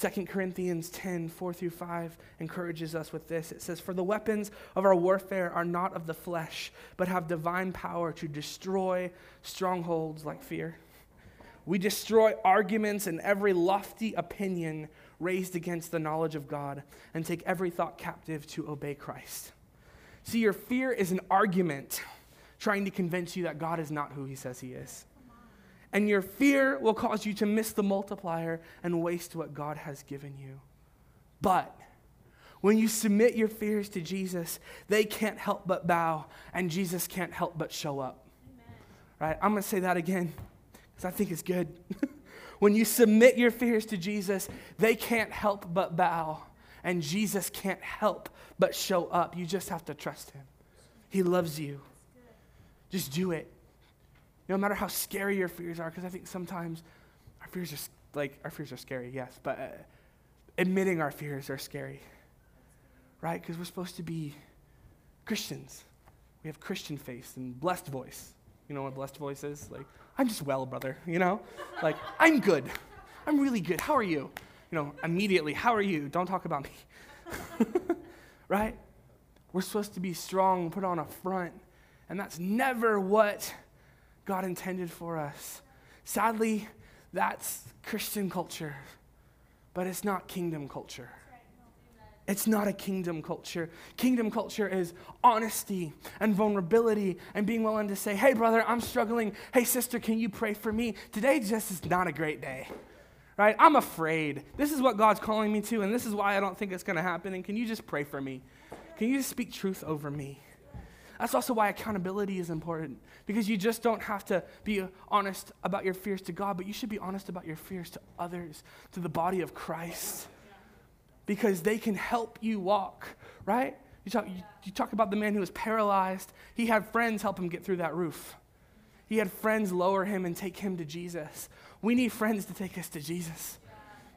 2 Corinthians 10, 4 through 5 encourages us with this. It says, For the weapons of our warfare are not of the flesh, but have divine power to destroy strongholds like fear we destroy arguments and every lofty opinion raised against the knowledge of God and take every thought captive to obey Christ. See, your fear is an argument trying to convince you that God is not who he says he is. And your fear will cause you to miss the multiplier and waste what God has given you. But when you submit your fears to Jesus, they can't help but bow, and Jesus can't help but show up. Amen. Right? I'm going to say that again because I think it's good. when you submit your fears to Jesus, they can't help but bow, and Jesus can't help but show up. You just have to trust him. He loves you. Just do it. No matter how scary your fears are, because I think sometimes our fears are like our fears are scary, yes, but uh, admitting our fears are scary right? Because we're supposed to be Christians. We have Christian face and blessed voice. You know what blessed voice is? Like, I'm just well, brother, you know? Like, I'm good. I'm really good. How are you? You know, immediately, how are you? Don't talk about me. right? We're supposed to be strong, put on a front. And that's never what God intended for us. Sadly, that's Christian culture, but it's not kingdom culture. It's not a kingdom culture. Kingdom culture is honesty and vulnerability and being willing to say, hey, brother, I'm struggling. Hey, sister, can you pray for me? Today just is not a great day, right? I'm afraid. This is what God's calling me to, and this is why I don't think it's going to happen. And can you just pray for me? Can you just speak truth over me? That's also why accountability is important because you just don't have to be honest about your fears to God, but you should be honest about your fears to others, to the body of Christ because they can help you walk, right? You talk, you, you talk about the man who was paralyzed. He had friends help him get through that roof. He had friends lower him and take him to Jesus. We need friends to take us to Jesus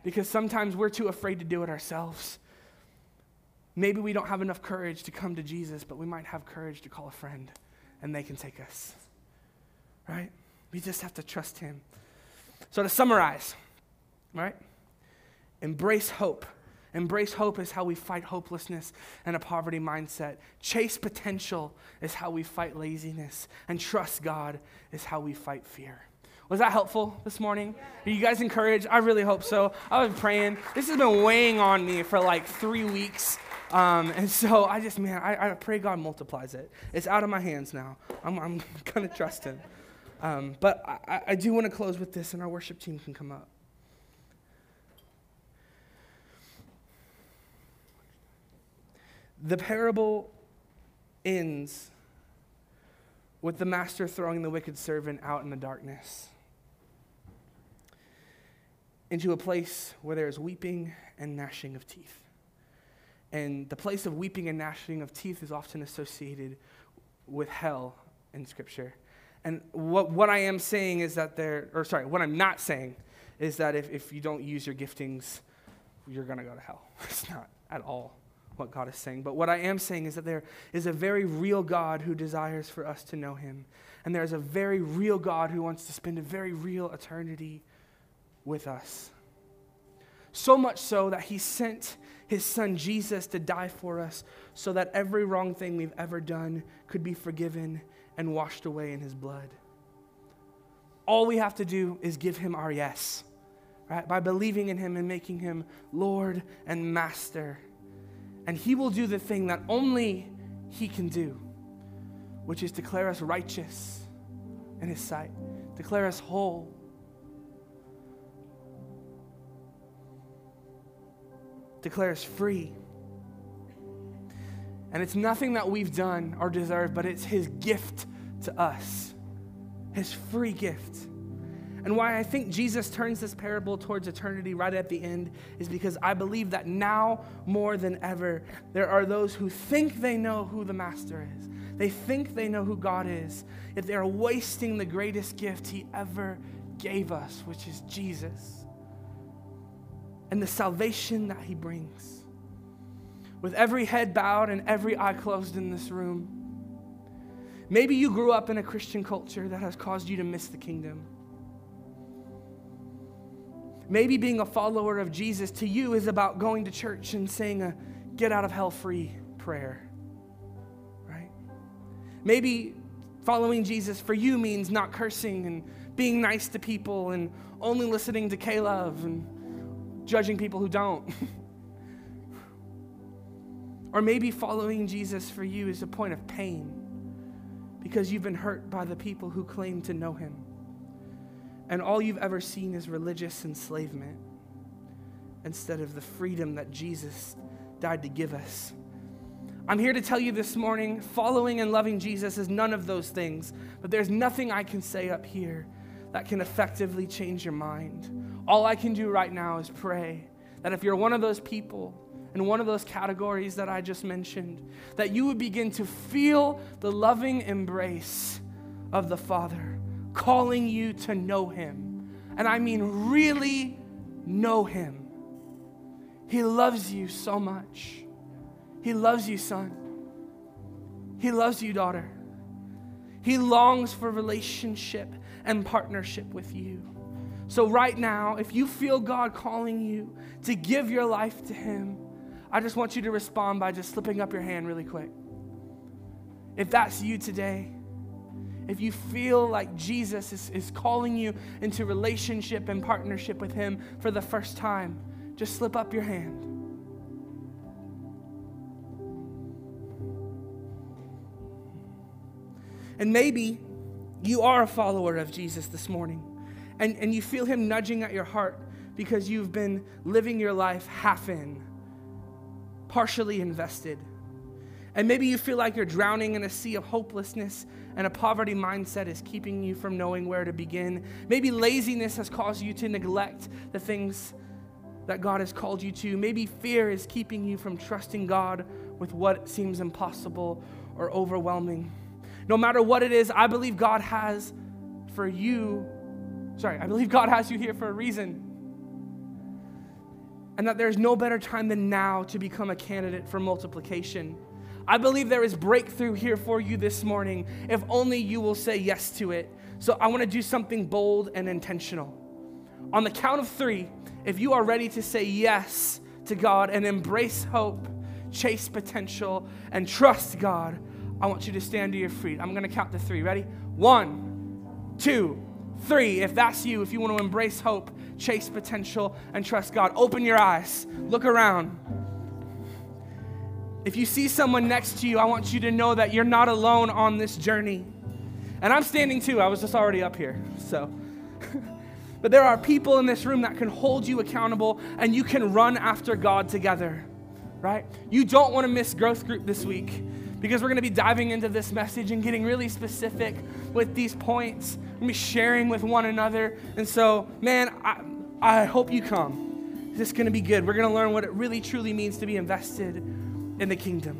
because sometimes we're too afraid to do it ourselves. Maybe we don't have enough courage to come to Jesus, but we might have courage to call a friend and they can take us. Right? We just have to trust him. So to summarize, right? Embrace hope. Embrace hope is how we fight hopelessness and a poverty mindset. Chase potential is how we fight laziness. And trust God is how we fight fear. Was that helpful this morning? Are you guys encouraged? I really hope so. I've been praying. This has been weighing on me for like three weeks. Um, and so I just, man, I, I, pray God multiplies it. It's out of my hands now. I'm, I'm going to trust Him. Um, but I, I do want to close with this, and our worship team can come up. The parable ends with the master throwing the wicked servant out in the darkness into a place where there is weeping and gnashing of teeth. And the place of weeping and gnashing of teeth is often associated with hell in Scripture. And what, what I am saying is that there, or sorry, what I'm not saying is that if, if you don't use your giftings, you're going to go to hell. It's not at all what God is saying. But what I am saying is that there is a very real God who desires for us to know him. And there is a very real God who wants to spend a very real eternity with us. So much so that he sent his son Jesus to die for us so that every wrong thing we've ever done could be forgiven and washed away in his blood. All we have to do is give him our yes, right? By believing in him and making him Lord and Master and he will do the thing that only he can do, which is declare us righteous in his sight, declare us whole. Declare us free. And it's nothing that we've done or deserved, but it's his gift to us, his free gift. And why I think Jesus turns this parable towards eternity right at the end is because I believe that now more than ever, there are those who think they know who the Master is. They think they know who God is, yet they are wasting the greatest gift He ever gave us, which is Jesus and the salvation that He brings. With every head bowed and every eye closed in this room, maybe you grew up in a Christian culture that has caused you to miss the kingdom. Maybe being a follower of Jesus to you is about going to church and saying a get out of hell free prayer, right? Maybe following Jesus for you means not cursing and being nice to people and only listening to K-Love and judging people who don't. or maybe following Jesus for you is a point of pain because you've been hurt by the people who claim to know him. And all you've ever seen is religious enslavement instead of the freedom that Jesus died to give us. I'm here to tell you this morning following and loving Jesus is none of those things, but there's nothing I can say up here that can effectively change your mind. All I can do right now is pray that if you're one of those people in one of those categories that I just mentioned, that you would begin to feel the loving embrace of the Father calling you to know Him. And I mean, really know Him. He loves you so much. He loves you, son. He loves you, daughter. He longs for relationship and partnership with you. So, right now, if you feel God calling you to give your life to Him, I just want you to respond by just slipping up your hand really quick. If that's you today, if you feel like Jesus is, is calling you into relationship and partnership with Him for the first time, just slip up your hand. And maybe you are a follower of Jesus this morning and, and you feel Him nudging at your heart because you've been living your life half in, partially invested. And maybe you feel like you're drowning in a sea of hopelessness and a poverty mindset is keeping you from knowing where to begin. Maybe laziness has caused you to neglect the things that God has called you to. Maybe fear is keeping you from trusting God with what seems impossible or overwhelming. No matter what it is, I believe God has for you. Sorry, I believe God has you here for a reason. And that there's no better time than now to become a candidate for multiplication. I believe there is breakthrough here for you this morning if only you will say yes to it. So I want to do something bold and intentional. On the count of three, if you are ready to say yes to God and embrace hope, chase potential, and trust God, I want you to stand to your feet. I'm going to count to three. Ready? One, two, three. If that's you, if you want to embrace hope, chase potential, and trust God, open your eyes, look around. If you see someone next to you, I want you to know that you're not alone on this journey. And I'm standing too, I was just already up here. So, but there are people in this room that can hold you accountable and you can run after God together, right? You don't want to miss growth group this week because we're going to be diving into this message and getting really specific with these points. We're going to be sharing with one another. And so, man, I, I hope you come. This is going to be good. We're going to learn what it really truly means to be invested in the kingdom.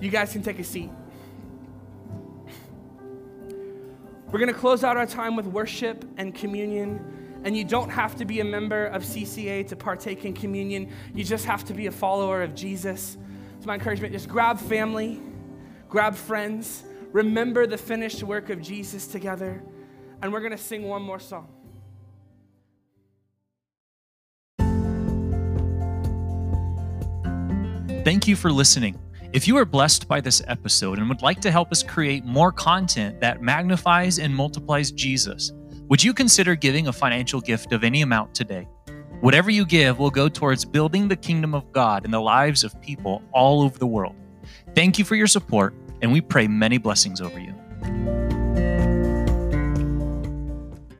You guys can take a seat. We're going to close out our time with worship and communion. And you don't have to be a member of CCA to partake in communion. You just have to be a follower of Jesus. So, my encouragement just grab family, grab friends, remember the finished work of Jesus together, and we're going to sing one more song. Thank you for listening. If you are blessed by this episode and would like to help us create more content that magnifies and multiplies Jesus, would you consider giving a financial gift of any amount today? Whatever you give will go towards building the kingdom of God in the lives of people all over the world. Thank you for your support, and we pray many blessings over you.